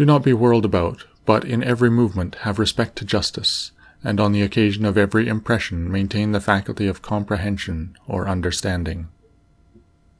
Do not be whirled about, but in every movement have respect to justice, and on the occasion of every impression maintain the faculty of comprehension or understanding.